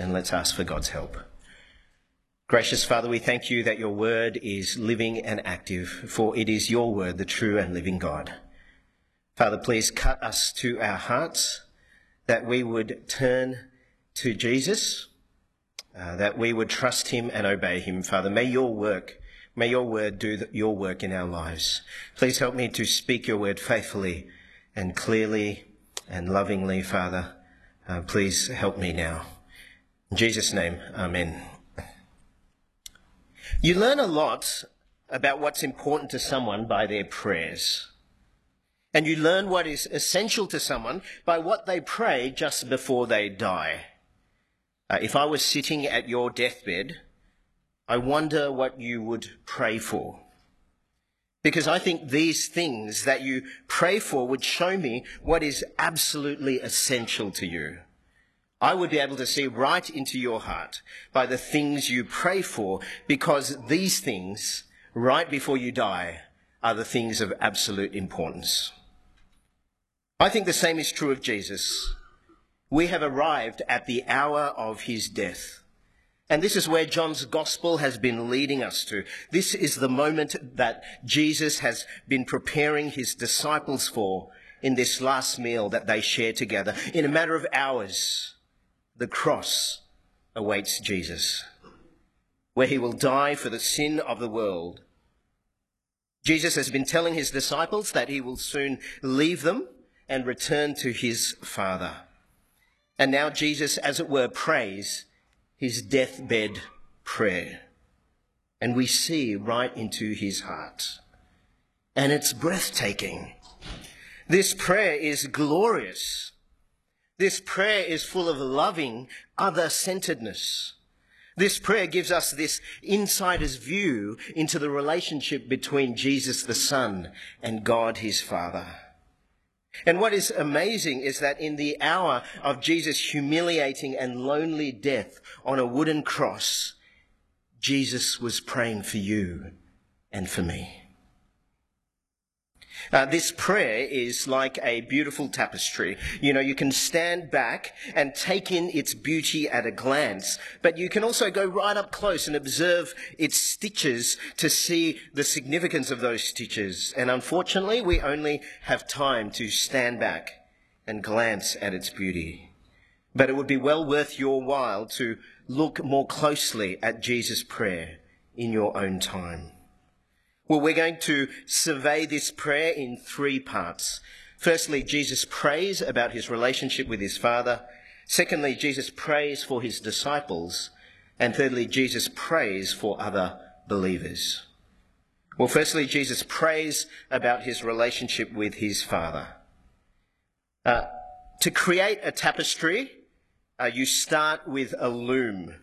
and let's ask for God's help. Gracious Father, we thank you that your word is living and active, for it is your word, the true and living God. Father, please cut us to our hearts that we would turn to Jesus, uh, that we would trust him and obey him. Father, may your work, may your word do your work in our lives. Please help me to speak your word faithfully and clearly and lovingly, Father. Uh, please help me now. In Jesus' name, Amen. You learn a lot about what's important to someone by their prayers. And you learn what is essential to someone by what they pray just before they die. Uh, if I was sitting at your deathbed, I wonder what you would pray for. Because I think these things that you pray for would show me what is absolutely essential to you. I would be able to see right into your heart by the things you pray for, because these things, right before you die, are the things of absolute importance. I think the same is true of Jesus. We have arrived at the hour of his death. And this is where John's gospel has been leading us to. This is the moment that Jesus has been preparing his disciples for in this last meal that they share together. In a matter of hours, the cross awaits Jesus, where he will die for the sin of the world. Jesus has been telling his disciples that he will soon leave them and return to his Father. And now Jesus, as it were, prays his deathbed prayer. And we see right into his heart. And it's breathtaking. This prayer is glorious. This prayer is full of loving other centeredness. This prayer gives us this insider's view into the relationship between Jesus the Son and God his Father. And what is amazing is that in the hour of Jesus' humiliating and lonely death on a wooden cross, Jesus was praying for you and for me. Uh, this prayer is like a beautiful tapestry. You know, you can stand back and take in its beauty at a glance, but you can also go right up close and observe its stitches to see the significance of those stitches. And unfortunately, we only have time to stand back and glance at its beauty. But it would be well worth your while to look more closely at Jesus' prayer in your own time. Well, we're going to survey this prayer in three parts. Firstly, Jesus prays about his relationship with his Father. Secondly, Jesus prays for his disciples. And thirdly, Jesus prays for other believers. Well, firstly, Jesus prays about his relationship with his Father. Uh, to create a tapestry, uh, you start with a loom.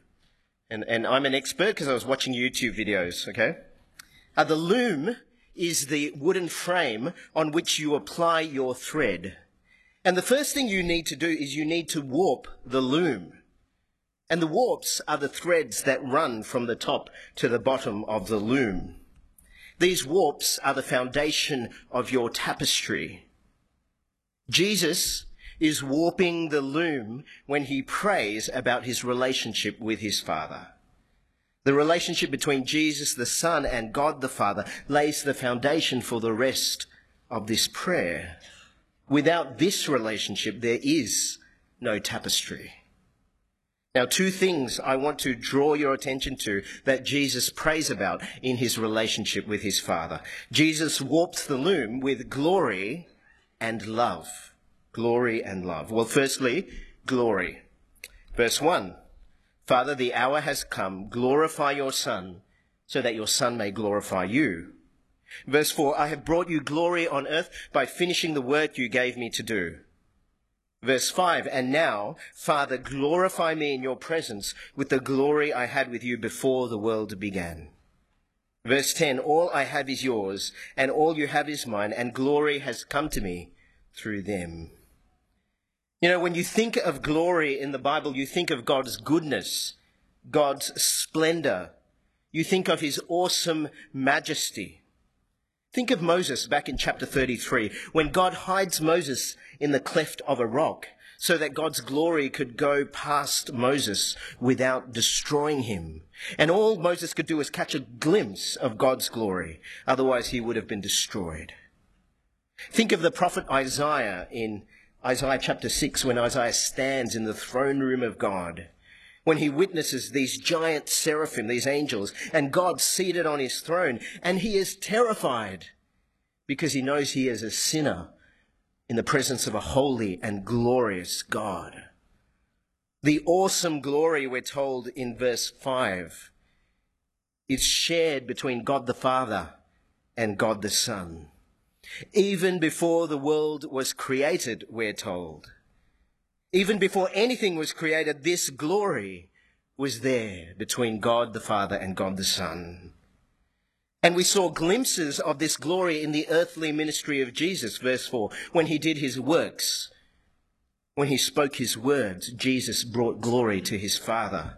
And, and I'm an expert because I was watching YouTube videos, okay? Uh, the loom is the wooden frame on which you apply your thread. And the first thing you need to do is you need to warp the loom. And the warps are the threads that run from the top to the bottom of the loom. These warps are the foundation of your tapestry. Jesus is warping the loom when he prays about his relationship with his Father. The relationship between Jesus the Son and God the Father lays the foundation for the rest of this prayer. Without this relationship, there is no tapestry. Now, two things I want to draw your attention to that Jesus prays about in his relationship with his Father. Jesus warped the loom with glory and love. Glory and love. Well, firstly, glory. Verse 1 Father, the hour has come. Glorify your Son, so that your Son may glorify you. Verse 4 I have brought you glory on earth by finishing the work you gave me to do. Verse 5 And now, Father, glorify me in your presence with the glory I had with you before the world began. Verse 10 All I have is yours, and all you have is mine, and glory has come to me through them. You know, when you think of glory in the Bible, you think of God's goodness, God's splendor. You think of his awesome majesty. Think of Moses back in chapter 33, when God hides Moses in the cleft of a rock so that God's glory could go past Moses without destroying him. And all Moses could do was catch a glimpse of God's glory. Otherwise, he would have been destroyed. Think of the prophet Isaiah in Isaiah chapter 6 when Isaiah stands in the throne room of God. When he witnesses these giant seraphim, these angels, and God seated on his throne, and he is terrified because he knows he is a sinner in the presence of a holy and glorious God. The awesome glory, we're told in verse 5, is shared between God the Father and God the Son. Even before the world was created, we're told. Even before anything was created, this glory was there between God the Father and God the Son. And we saw glimpses of this glory in the earthly ministry of Jesus, verse 4, when he did his works. When he spoke his words, Jesus brought glory to his Father.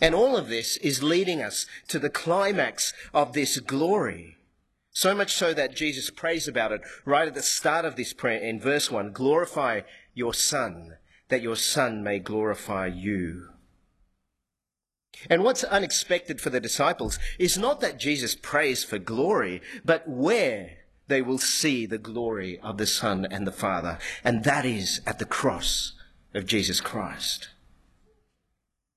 And all of this is leading us to the climax of this glory. So much so that Jesus prays about it right at the start of this prayer in verse 1 Glorify your Son, that your Son may glorify you. And what's unexpected for the disciples is not that Jesus prays for glory, but where they will see the glory of the Son and the Father, and that is at the cross of Jesus Christ.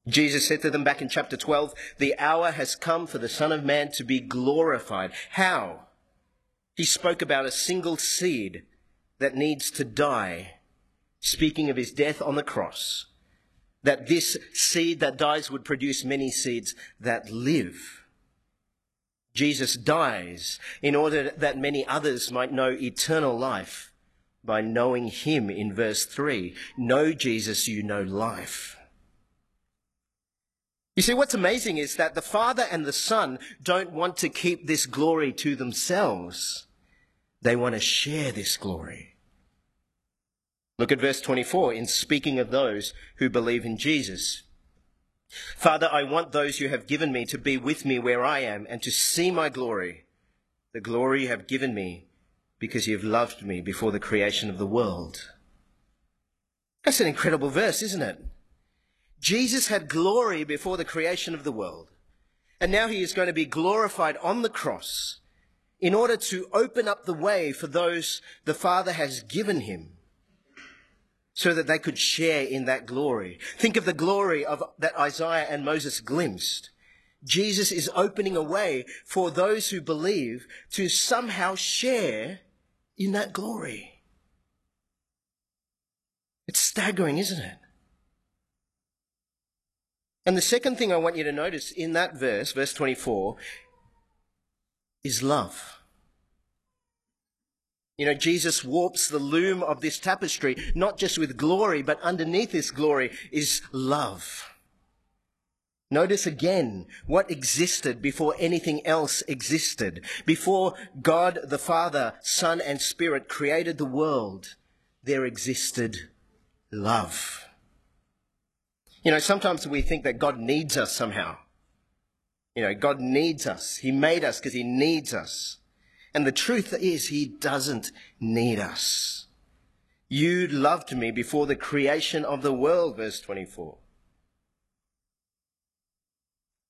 Jesus said to them back in chapter 12, The hour has come for the Son of Man to be glorified. How? He spoke about a single seed that needs to die, speaking of his death on the cross that this seed that dies would produce many seeds that live. Jesus dies in order that many others might know eternal life by knowing him in verse 3. Know Jesus, you know life. You see, what's amazing is that the Father and the Son don't want to keep this glory to themselves. They want to share this glory. Look at verse 24 in speaking of those who believe in Jesus. Father, I want those you have given me to be with me where I am and to see my glory, the glory you have given me because you have loved me before the creation of the world. That's an incredible verse, isn't it? Jesus had glory before the creation of the world, and now he is going to be glorified on the cross in order to open up the way for those the Father has given him so that they could share in that glory. Think of the glory of that Isaiah and Moses glimpsed. Jesus is opening a way for those who believe to somehow share in that glory. It's staggering, isn't it? And the second thing I want you to notice in that verse, verse 24, is love. You know, Jesus warps the loom of this tapestry, not just with glory, but underneath this glory is love. Notice again what existed before anything else existed. Before God the Father, Son, and Spirit created the world, there existed love. You know, sometimes we think that God needs us somehow. You know, God needs us. He made us because He needs us. And the truth is, He doesn't need us. You loved me before the creation of the world, verse 24.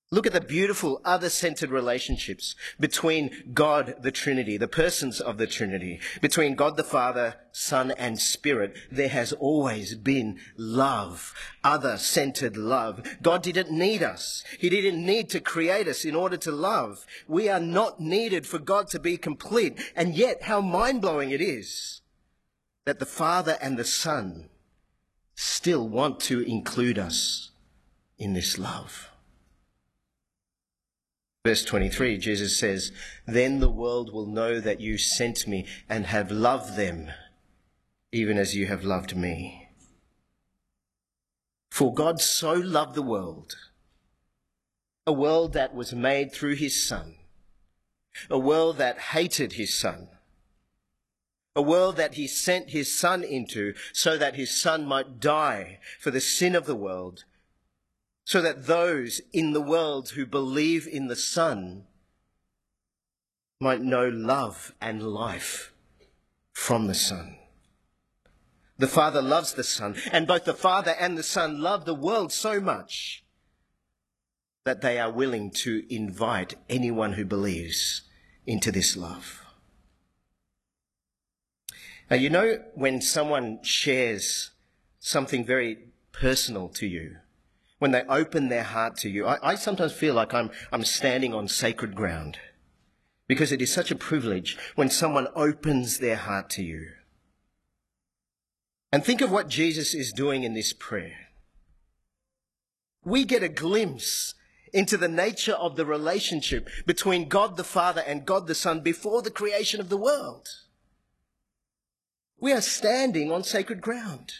Look at the beautiful other centered relationships between God, the Trinity, the persons of the Trinity, between God the Father, Son, and Spirit. There has always been love, other centered love. God didn't need us. He didn't need to create us in order to love. We are not needed for God to be complete. And yet, how mind blowing it is that the Father and the Son still want to include us in this love. Verse 23, Jesus says, Then the world will know that you sent me and have loved them, even as you have loved me. For God so loved the world, a world that was made through his Son, a world that hated his Son, a world that he sent his Son into so that his Son might die for the sin of the world so that those in the world who believe in the Son might know love and life from the Son. The Father loves the Son, and both the Father and the Son love the world so much that they are willing to invite anyone who believes into this love. Now, you know, when someone shares something very personal to you, when they open their heart to you, I, I sometimes feel like I'm, I'm standing on sacred ground because it is such a privilege when someone opens their heart to you. And think of what Jesus is doing in this prayer. We get a glimpse into the nature of the relationship between God the Father and God the Son before the creation of the world. We are standing on sacred ground.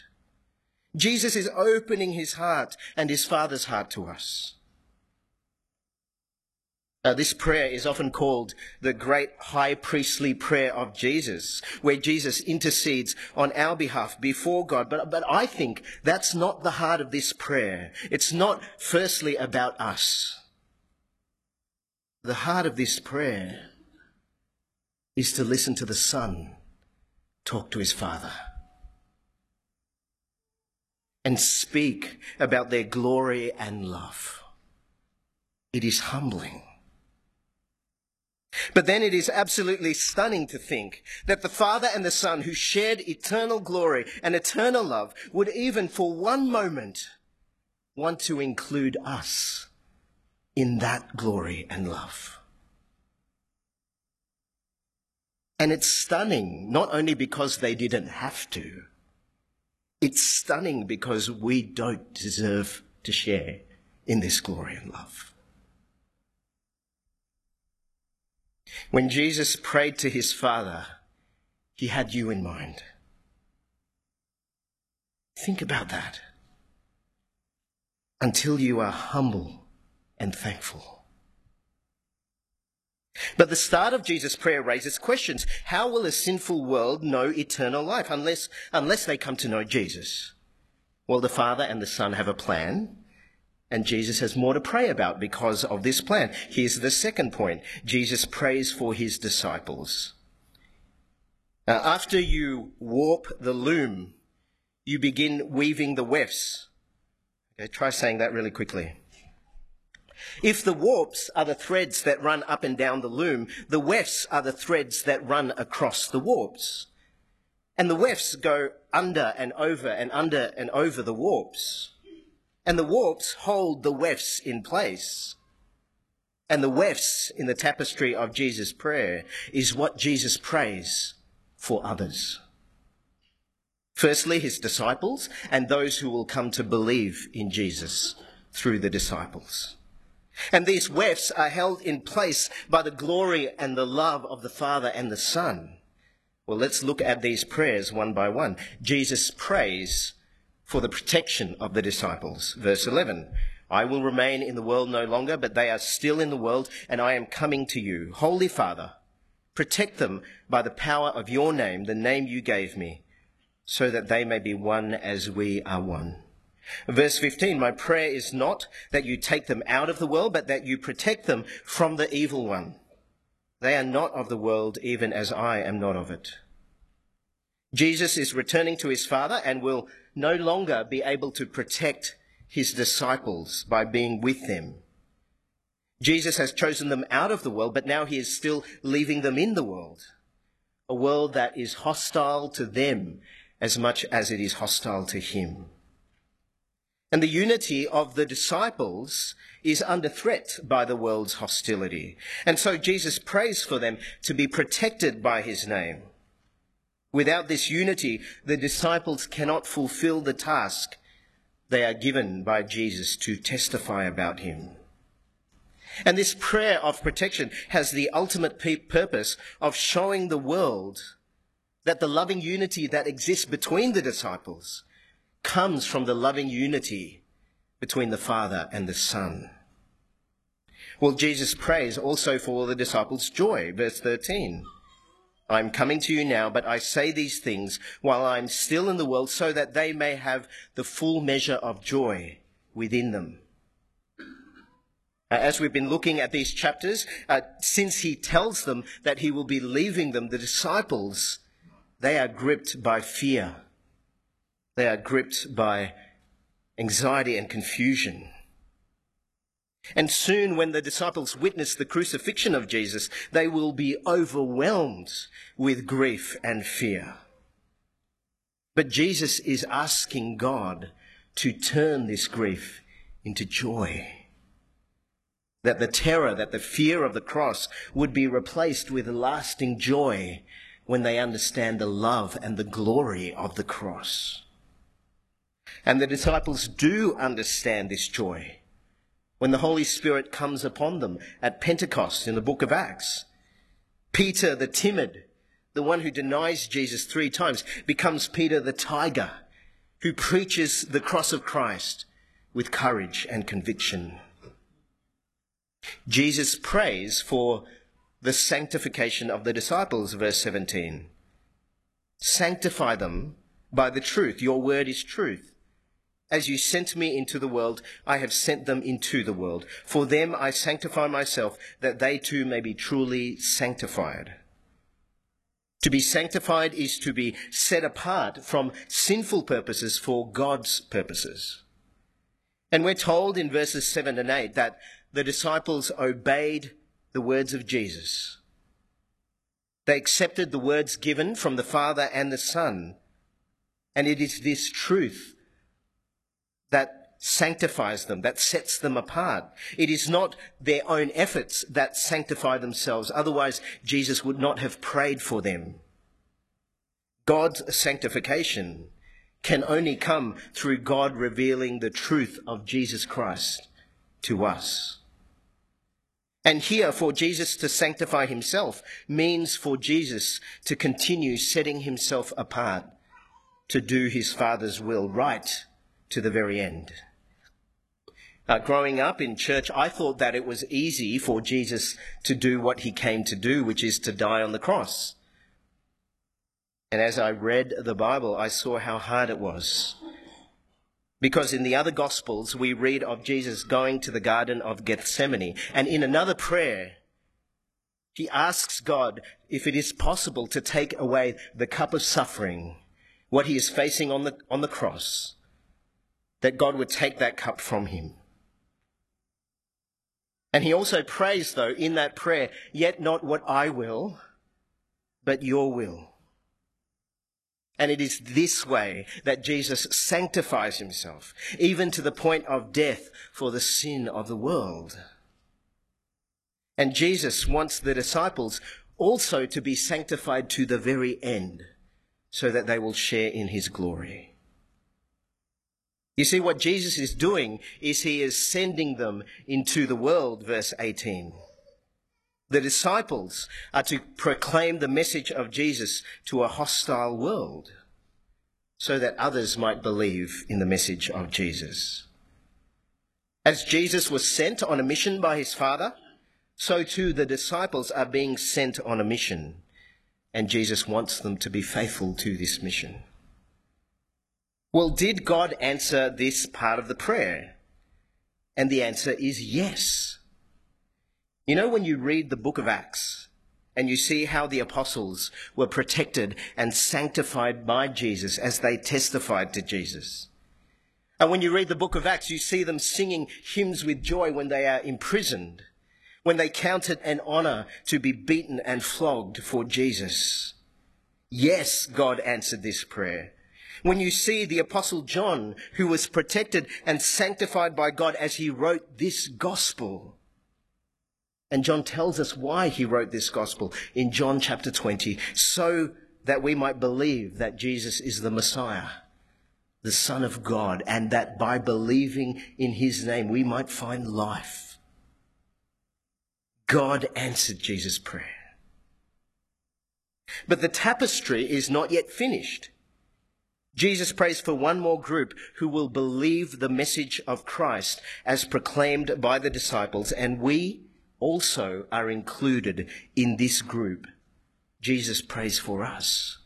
Jesus is opening his heart and his Father's heart to us. Uh, this prayer is often called the great high priestly prayer of Jesus, where Jesus intercedes on our behalf before God. But, but I think that's not the heart of this prayer. It's not firstly about us. The heart of this prayer is to listen to the Son talk to his Father and speak about their glory and love. It is humbling. But then it is absolutely stunning to think that the Father and the Son, who shared eternal glory and eternal love, would even for one moment want to include us in that glory and love. And it's stunning, not only because they didn't have to, it's stunning because we don't deserve to share in this glory and love. When Jesus prayed to his Father, he had you in mind. Think about that. Until you are humble and thankful. But the start of Jesus' prayer raises questions. How will a sinful world know eternal life unless, unless they come to know Jesus? Well, the Father and the Son have a plan, and Jesus has more to pray about because of this plan. Here's the second point. Jesus prays for his disciples. Now, after you warp the loom, you begin weaving the wefts. Okay, try saying that really quickly. If the warps are the threads that run up and down the loom, the wefts are the threads that run across the warps. And the wefts go under and over and under and over the warps. And the warps hold the wefts in place. And the wefts in the tapestry of Jesus' prayer is what Jesus prays for others. Firstly, his disciples and those who will come to believe in Jesus through the disciples. And these wefts are held in place by the glory and the love of the Father and the Son. Well, let's look at these prayers one by one. Jesus prays for the protection of the disciples. Verse 11. I will remain in the world no longer, but they are still in the world, and I am coming to you. Holy Father, protect them by the power of your name, the name you gave me, so that they may be one as we are one. Verse 15, my prayer is not that you take them out of the world, but that you protect them from the evil one. They are not of the world, even as I am not of it. Jesus is returning to his Father and will no longer be able to protect his disciples by being with them. Jesus has chosen them out of the world, but now he is still leaving them in the world. A world that is hostile to them as much as it is hostile to him. And the unity of the disciples is under threat by the world's hostility. And so Jesus prays for them to be protected by his name. Without this unity, the disciples cannot fulfill the task they are given by Jesus to testify about him. And this prayer of protection has the ultimate purpose of showing the world that the loving unity that exists between the disciples comes from the loving unity between the Father and the Son. Well, Jesus prays also for the disciples' joy, verse 13. I'm coming to you now, but I say these things while I'm still in the world so that they may have the full measure of joy within them. As we've been looking at these chapters, uh, since he tells them that he will be leaving them, the disciples, they are gripped by fear They are gripped by anxiety and confusion. And soon, when the disciples witness the crucifixion of Jesus, they will be overwhelmed with grief and fear. But Jesus is asking God to turn this grief into joy. That the terror, that the fear of the cross would be replaced with lasting joy when they understand the love and the glory of the cross. And the disciples do understand this joy when the Holy Spirit comes upon them at Pentecost in the book of Acts. Peter the timid, the one who denies Jesus three times, becomes Peter the tiger, who preaches the cross of Christ with courage and conviction. Jesus prays for the sanctification of the disciples, verse 17. Sanctify them by the truth. Your word is truth. As you sent me into the world, I have sent them into the world. For them I sanctify myself, that they too may be truly sanctified. To be sanctified is to be set apart from sinful purposes for God's purposes. And we're told in verses 7 and 8 that the disciples obeyed the words of Jesus. They accepted the words given from the Father and the Son. And it is this truth that sanctifies them, that sets them apart. It is not their own efforts that sanctify themselves. Otherwise, Jesus would not have prayed for them. God's sanctification can only come through God revealing the truth of Jesus Christ to us. And here, for Jesus to sanctify himself means for Jesus to continue setting himself apart to do his Father's will right to the very end. Uh, growing up in church, I thought that it was easy for Jesus to do what he came to do, which is to die on the cross. And as I read the Bible, I saw how hard it was. Because in the other Gospels, we read of Jesus going to the Garden of Gethsemane. And in another prayer, he asks God if it is possible to take away the cup of suffering, what he is facing on the, on the cross that God would take that cup from him. And he also prays, though, in that prayer, yet not what I will, but your will. And it is this way that Jesus sanctifies himself, even to the point of death for the sin of the world. And Jesus wants the disciples also to be sanctified to the very end, so that they will share in his glory. You see, what Jesus is doing is he is sending them into the world, verse 18. The disciples are to proclaim the message of Jesus to a hostile world so that others might believe in the message of Jesus. As Jesus was sent on a mission by his Father, so too the disciples are being sent on a mission, and Jesus wants them to be faithful to this mission. Well, did God answer this part of the prayer? And the answer is yes. You know, when you read the book of Acts and you see how the apostles were protected and sanctified by Jesus as they testified to Jesus. And when you read the book of Acts, you see them singing hymns with joy when they are imprisoned, when they count it an honor to be beaten and flogged for Jesus. Yes, God answered this prayer. When you see the apostle John, who was protected and sanctified by God as he wrote this gospel. And John tells us why he wrote this gospel in John chapter 20, so that we might believe that Jesus is the Messiah, the Son of God, and that by believing in his name we might find life. God answered Jesus' prayer. But the tapestry is not yet finished. Jesus prays for one more group who will believe the message of Christ as proclaimed by the disciples, and we also are included in this group. Jesus prays for us.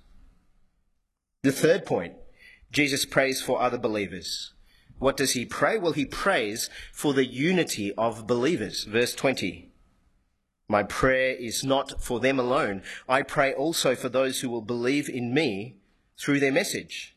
The third point, Jesus prays for other believers. What does he pray? Well, he prays for the unity of believers. Verse 20. My prayer is not for them alone. I pray also for those who will believe in me through their message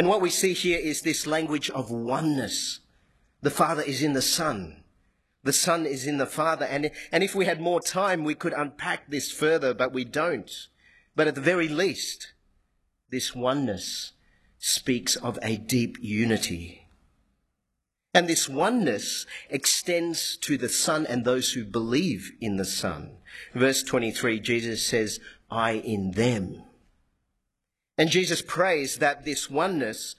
And what we see here is this language of oneness. The Father is in the Son. The Son is in the Father. And, and if we had more time, we could unpack this further, but we don't. But at the very least, this oneness speaks of a deep unity. And this oneness extends to the Son and those who believe in the Son. Verse 23, Jesus says, I in them. And Jesus prays that this oneness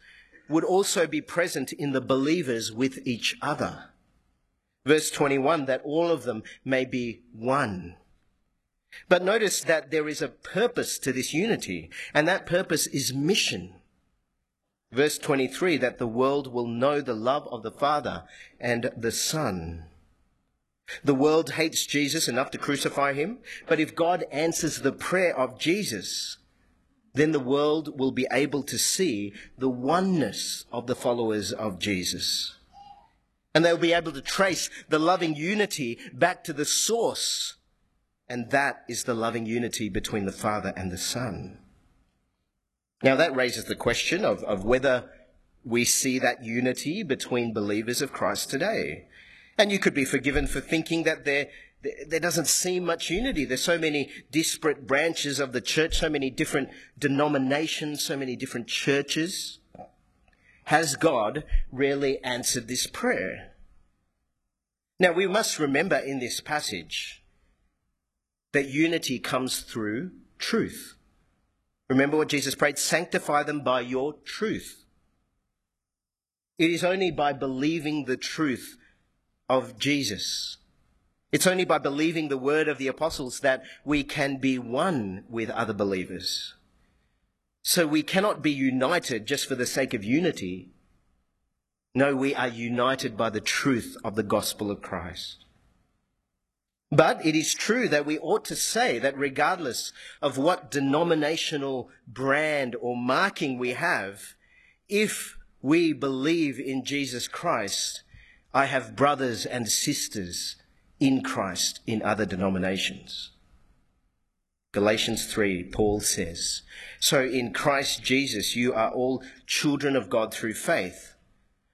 would also be present in the believers with each other. Verse 21, that all of them may be one. But notice that there is a purpose to this unity, and that purpose is mission. Verse 23 that the world will know the love of the Father and the Son. The world hates Jesus enough to crucify him, but if God answers the prayer of Jesus, then the world will be able to see the oneness of the followers of Jesus. And they'll be able to trace the loving unity back to the source and that is the loving unity between the Father and the Son. Now, that raises the question of, of whether we see that unity between believers of Christ today. And you could be forgiven for thinking that there, there doesn't seem much unity. There's so many disparate branches of the church, so many different denominations, so many different churches. Has God really answered this prayer? Now, we must remember in this passage that unity comes through truth. Remember what Jesus prayed sanctify them by your truth. It is only by believing the truth of Jesus. It's only by believing the word of the apostles that we can be one with other believers. So we cannot be united just for the sake of unity. No, we are united by the truth of the gospel of Christ. But it is true that we ought to say that regardless of what denominational brand or marking we have, if we believe in Jesus Christ, I have brothers and sisters in Christ in other denominations. Galatians 3, Paul says, So in Christ Jesus you are all children of God through faith.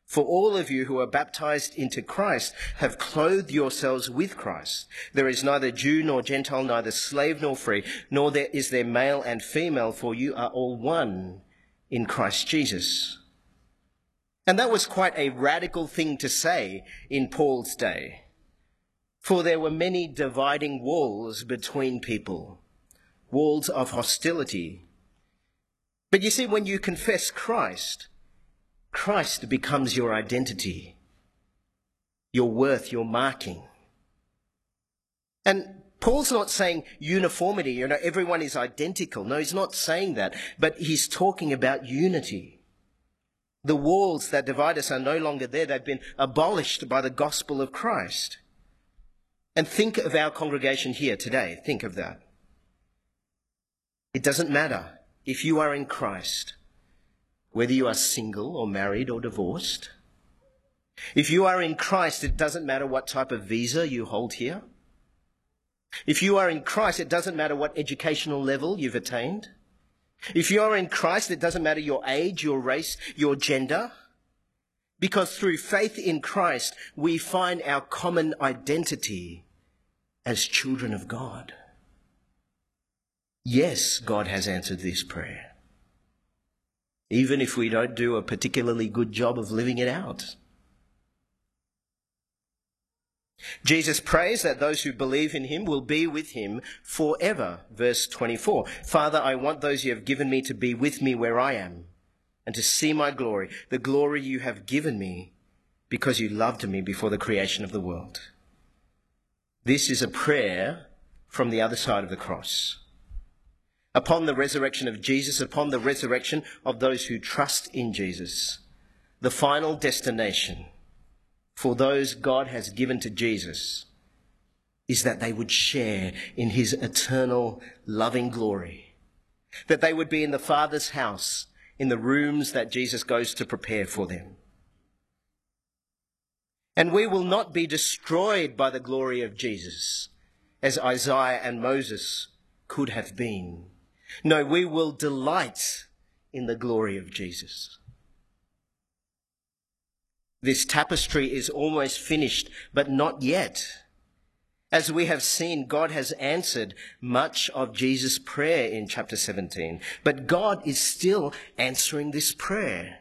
For all of you who are baptized into Christ have clothed yourselves with Christ. There is neither Jew nor Gentile, neither slave nor free, nor there is there male and female, for you are all one in Christ Jesus. And that was quite a radical thing to say in Paul's day. For there were many dividing walls between people, walls of hostility. But you see, when you confess Christ, Christ becomes your identity, your worth, your marking. And Paul's not saying uniformity, you know, everyone is identical. No, he's not saying that, but he's talking about unity. The walls that divide us are no longer there. They've been abolished by the gospel of Christ. And think of our congregation here today. Think of that. It doesn't matter if you are in Christ whether you are single or married or divorced. If you are in Christ, it doesn't matter what type of visa you hold here. If you are in Christ, it doesn't matter what educational level you've attained. If you are in Christ, it doesn't matter your age, your race, your gender. Because through faith in Christ, we find our common identity as children of God. Yes, God has answered this prayer even if we don't do a particularly good job of living it out. Jesus prays that those who believe in him will be with him forever. Verse 24. Father, I want those you have given me to be with me where I am and to see my glory, the glory you have given me because you loved me before the creation of the world. This is a prayer from the other side of the cross upon the resurrection of Jesus, upon the resurrection of those who trust in Jesus, the final destination for those God has given to Jesus is that they would share in his eternal loving glory, that they would be in the Father's house, in the rooms that Jesus goes to prepare for them. And we will not be destroyed by the glory of Jesus, as Isaiah and Moses could have been. No, we will delight in the glory of Jesus. This tapestry is almost finished, but not yet. As we have seen, God has answered much of Jesus' prayer in chapter 17, but God is still answering this prayer.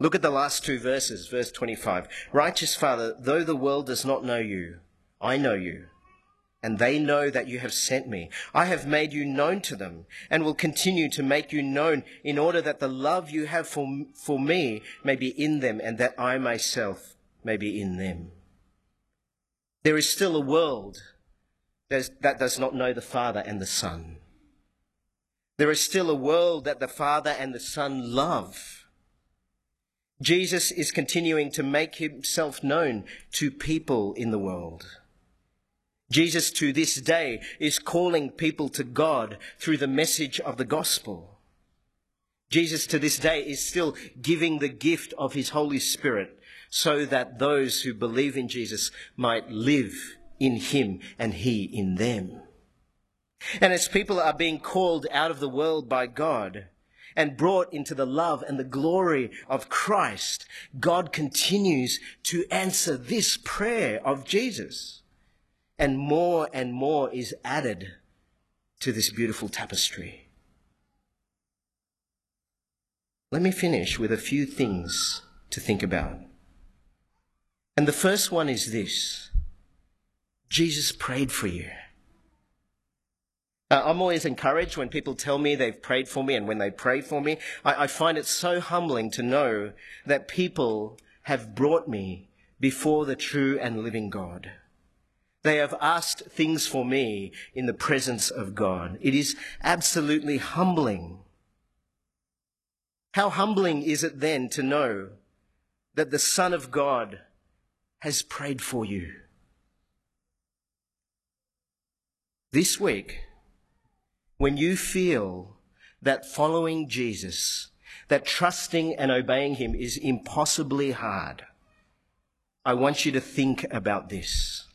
Look at the last two verses, verse 25. Righteous Father, though the world does not know you, I know you, and they know that you have sent me. I have made you known to them, and will continue to make you known in order that the love you have for, for me may be in them, and that I myself may be in them. There is still a world that does not know the Father and the Son. There is still a world that the Father and the Son love. Jesus is continuing to make himself known to people in the world. Jesus to this day is calling people to God through the message of the gospel. Jesus to this day is still giving the gift of his Holy Spirit so that those who believe in Jesus might live in him and he in them. And as people are being called out of the world by God and brought into the love and the glory of Christ, God continues to answer this prayer of Jesus. And more and more is added to this beautiful tapestry. Let me finish with a few things to think about. And the first one is this Jesus prayed for you. Uh, I'm always encouraged when people tell me they've prayed for me, and when they pray for me, I, I find it so humbling to know that people have brought me before the true and living God. They have asked things for me in the presence of God. It is absolutely humbling. How humbling is it then to know that the Son of God has prayed for you. This week, when you feel that following Jesus, that trusting and obeying Him is impossibly hard, I want you to think about this.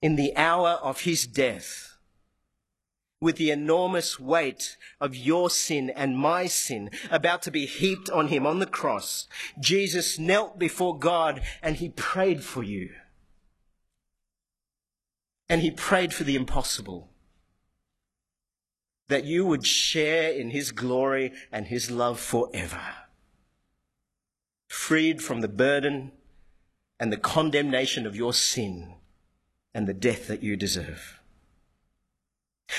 In the hour of His death, with the enormous weight of your sin and my sin about to be heaped on him on the cross, Jesus knelt before God and he prayed for you. And he prayed for the impossible. That you would share in his glory and his love forever. Freed from the burden and the condemnation of your sin and the death that you deserve.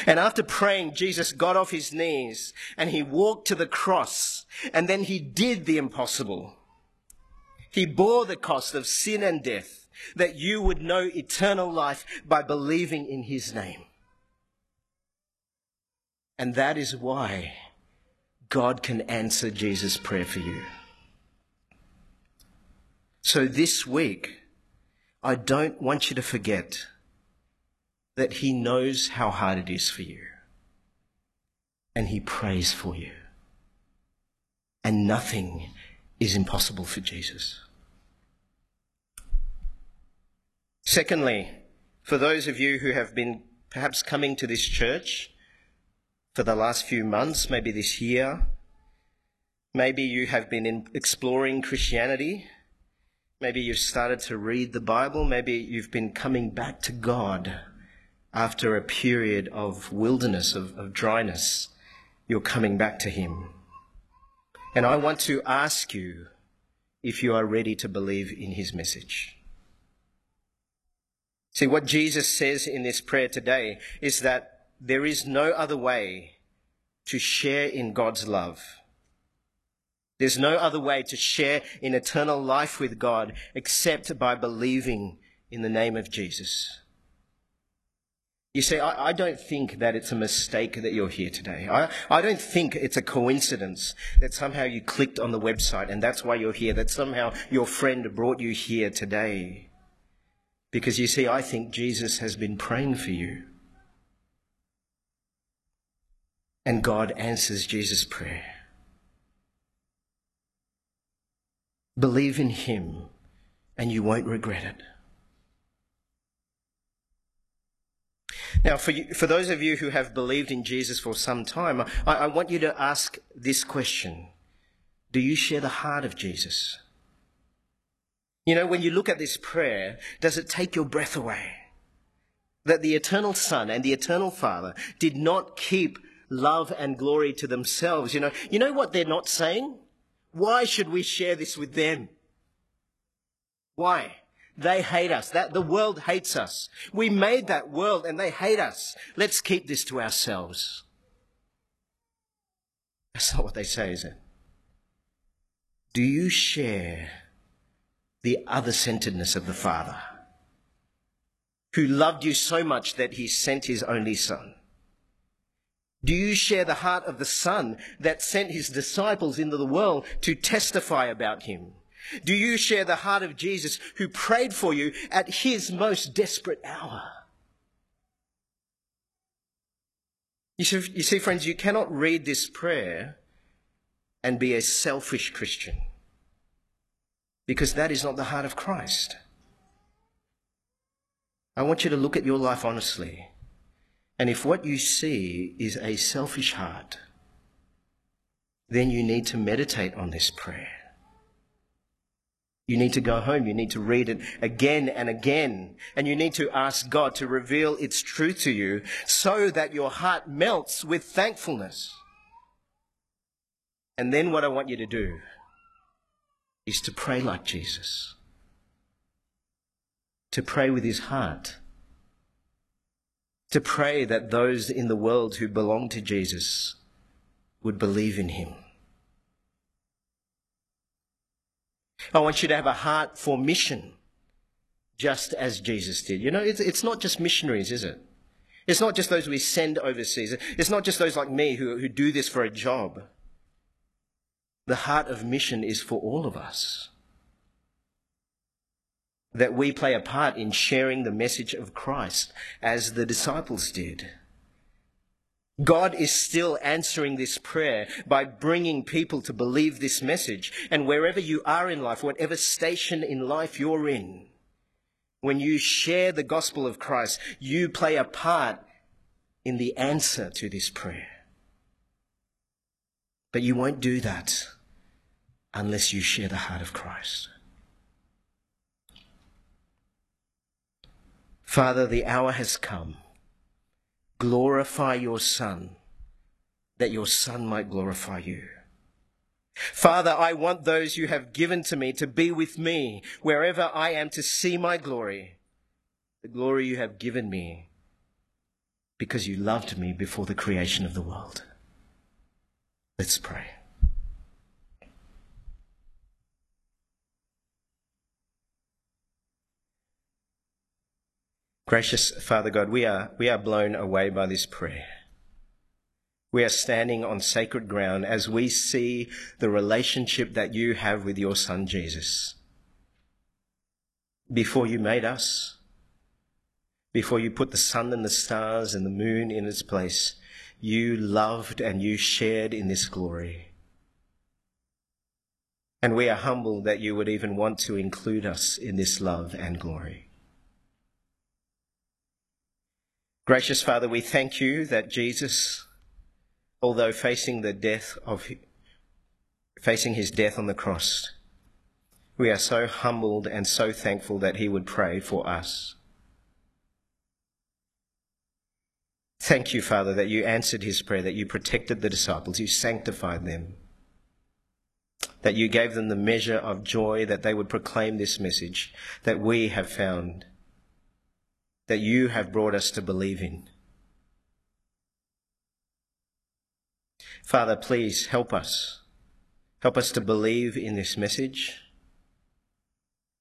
And after praying, Jesus got off his knees and he walked to the cross and then he did the impossible. He bore the cost of sin and death that you would know eternal life by believing in his name. And that is why God can answer Jesus' prayer for you. So this week, I don't want you to forget that He knows how hard it is for you. And He prays for you. And nothing is impossible for Jesus. Secondly, for those of you who have been perhaps coming to this church for the last few months, maybe this year, maybe you have been exploring Christianity, maybe you've started to read the Bible, maybe you've been coming back to God after a period of wilderness, of, of dryness, you're coming back to Him. And I want to ask you if you are ready to believe in His message. See, what Jesus says in this prayer today is that there is no other way to share in God's love. There's no other way to share in eternal life with God except by believing in the name of Jesus. You see, I, I, don't think that it's a mistake that you're here today. I, I don't think it's a coincidence that somehow you clicked on the website and that's why you're here, that somehow your friend brought you here today. Because you see, I think Jesus has been praying for you. And God answers Jesus' prayer. Believe in Him and you won't regret it. Now, for, you, for those of you who have believed in Jesus for some time, I, I want you to ask this question Do you share the heart of Jesus? You know, when you look at this prayer, does it take your breath away? That the eternal Son and the eternal Father did not keep love and glory to themselves. You know, you know what they're not saying? Why should we share this with them? Why? They hate us. That the world hates us. We made that world and they hate us. Let's keep this to ourselves. That's not what they say, is it? Do you share the other centeredness of the Father, who loved you so much that he sent his only Son? Do you share the heart of the Son that sent his disciples into the world to testify about him? Do you share the heart of Jesus who prayed for you at his most desperate hour? You see, you see, friends, you cannot read this prayer and be a selfish Christian because that is not the heart of Christ. I want you to look at your life honestly. And if what you see is a selfish heart, then you need to meditate on this prayer. You need to go home. You need to read it again and again. And you need to ask God to reveal its truth to you so that your heart melts with thankfulness. And then what I want you to do is to pray like Jesus. To pray with his heart to pray that those in the world who belong to Jesus would believe in him. I want you to have a heart for mission, just as Jesus did. You know, it's, it's not just missionaries, is it? It's not just those we send overseas. It's not just those like me who, who do this for a job. The heart of mission is for all of us that we play a part in sharing the message of Christ as the disciples did. God is still answering this prayer by bringing people to believe this message. And wherever you are in life, whatever station in life you're in, when you share the gospel of Christ, you play a part in the answer to this prayer. But you won't do that unless you share the heart of Christ. Father, the hour has come. Glorify your Son, that your Son might glorify you. Father, I want those you have given to me to be with me wherever I am to see my glory, the glory you have given me because you loved me before the creation of the world. Let's pray. Gracious Father God, we are, we are blown away by this prayer. We are standing on sacred ground as we see the relationship that you have with your Son Jesus. Before you made us, before you put the sun and the stars and the moon in its place, you loved and you shared in this glory. And we are humbled that you would even want to include us in this love and glory. Gracious Father, we thank you that Jesus, although facing the death of, facing his death on the cross, we are so humbled and so thankful that he would pray for us. Thank you, Father, that you answered his prayer, that you protected the disciples, you sanctified them, that you gave them the measure of joy that they would proclaim this message that we have found that you have brought us to believe in. Father, please help us. Help us to believe in this message.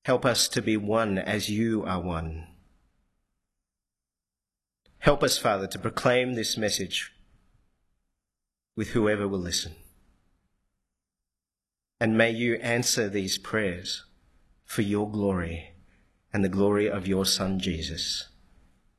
Help us to be one as you are one. Help us, Father, to proclaim this message with whoever will listen. And may you answer these prayers for your glory and the glory of your Son, Jesus.